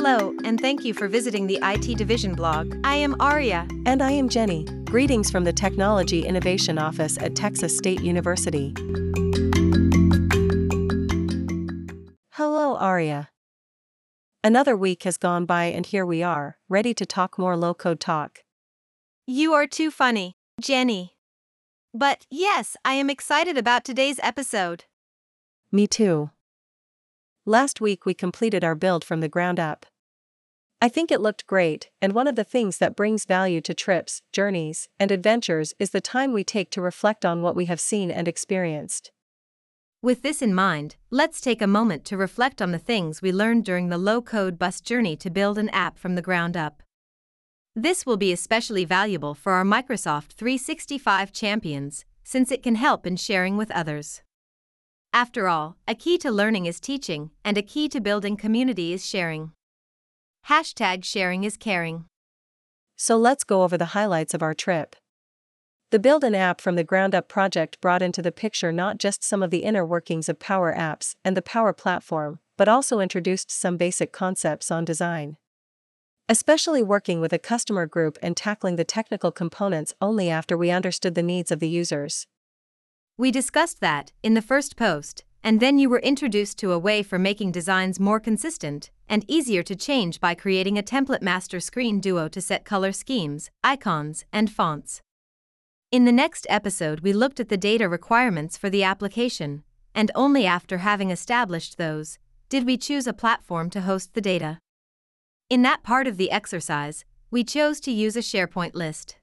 Hello, and thank you for visiting the IT Division blog. I am Arya. And I am Jenny. Greetings from the Technology Innovation Office at Texas State University. Hello, Arya. Another week has gone by, and here we are, ready to talk more low code talk. You are too funny, Jenny. But yes, I am excited about today's episode. Me too. Last week we completed our build from the ground up. I think it looked great, and one of the things that brings value to trips, journeys, and adventures is the time we take to reflect on what we have seen and experienced. With this in mind, let's take a moment to reflect on the things we learned during the low code bus journey to build an app from the ground up. This will be especially valuable for our Microsoft 365 champions, since it can help in sharing with others. After all, a key to learning is teaching, and a key to building community is sharing. Hashtag sharing is caring. So let's go over the highlights of our trip. The Build an App from the Ground Up project brought into the picture not just some of the inner workings of Power Apps and the Power Platform, but also introduced some basic concepts on design. Especially working with a customer group and tackling the technical components only after we understood the needs of the users. We discussed that in the first post, and then you were introduced to a way for making designs more consistent and easier to change by creating a template master screen duo to set color schemes, icons, and fonts. In the next episode, we looked at the data requirements for the application, and only after having established those did we choose a platform to host the data. In that part of the exercise, we chose to use a SharePoint list.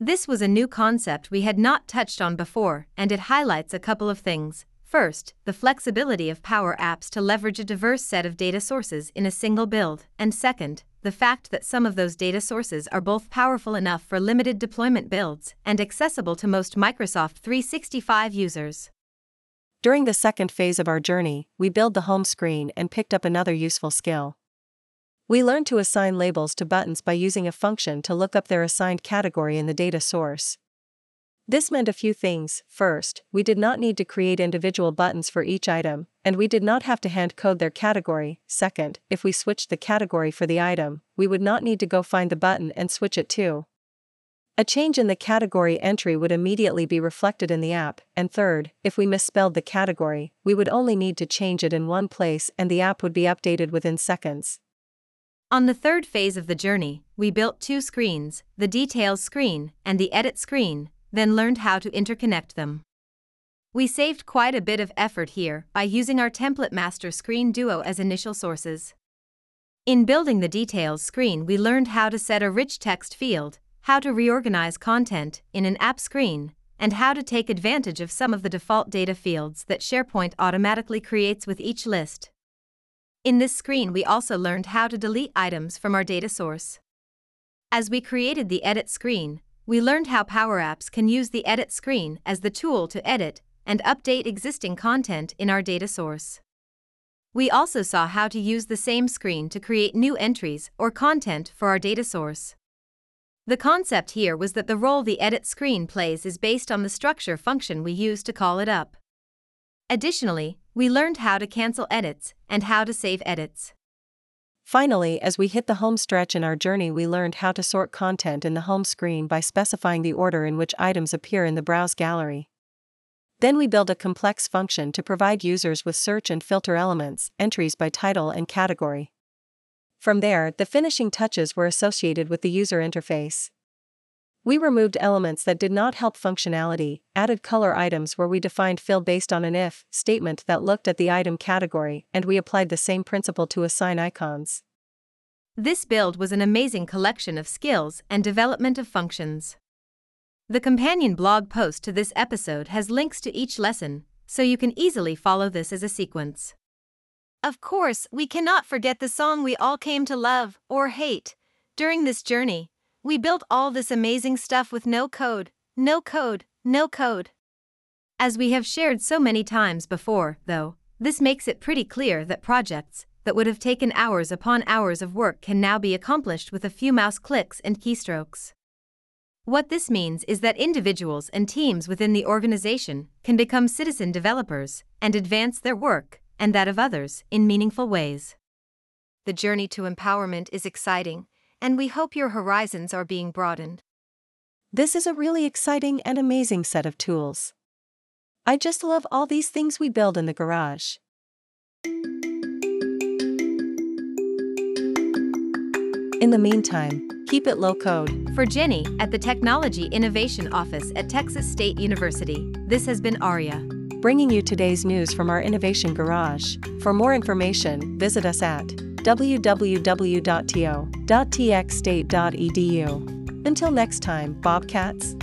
This was a new concept we had not touched on before, and it highlights a couple of things. First, the flexibility of Power Apps to leverage a diverse set of data sources in a single build, and second, the fact that some of those data sources are both powerful enough for limited deployment builds and accessible to most Microsoft 365 users. During the second phase of our journey, we build the home screen and picked up another useful skill. We learned to assign labels to buttons by using a function to look up their assigned category in the data source. This meant a few things. First, we did not need to create individual buttons for each item, and we did not have to hand code their category. Second, if we switched the category for the item, we would not need to go find the button and switch it too. A change in the category entry would immediately be reflected in the app, and third, if we misspelled the category, we would only need to change it in one place and the app would be updated within seconds. On the third phase of the journey, we built two screens the Details screen and the Edit screen, then learned how to interconnect them. We saved quite a bit of effort here by using our Template Master Screen Duo as initial sources. In building the Details screen, we learned how to set a rich text field, how to reorganize content in an app screen, and how to take advantage of some of the default data fields that SharePoint automatically creates with each list. In this screen, we also learned how to delete items from our data source. As we created the Edit screen, we learned how Power Apps can use the Edit screen as the tool to edit and update existing content in our data source. We also saw how to use the same screen to create new entries or content for our data source. The concept here was that the role the edit screen plays is based on the structure function we use to call it up. Additionally, we learned how to cancel edits and how to save edits. Finally, as we hit the home stretch in our journey, we learned how to sort content in the home screen by specifying the order in which items appear in the Browse gallery. Then we build a complex function to provide users with search and filter elements, entries by title and category. From there, the finishing touches were associated with the user interface. We removed elements that did not help functionality, added color items where we defined fill based on an if statement that looked at the item category, and we applied the same principle to assign icons. This build was an amazing collection of skills and development of functions. The companion blog post to this episode has links to each lesson, so you can easily follow this as a sequence. Of course, we cannot forget the song we all came to love or hate during this journey. We built all this amazing stuff with no code, no code, no code. As we have shared so many times before, though, this makes it pretty clear that projects that would have taken hours upon hours of work can now be accomplished with a few mouse clicks and keystrokes. What this means is that individuals and teams within the organization can become citizen developers and advance their work and that of others in meaningful ways. the journey to empowerment is exciting, and we hope your horizons are being broadened. This is a really exciting and amazing set of tools. I just love all these things we build in the garage. In the meantime, keep it low code. For Jenny, at the Technology Innovation Office at Texas State University, this has been Arya. Bringing you today's news from our Innovation Garage. For more information, visit us at www.to.txstate.edu. Until next time, Bobcats.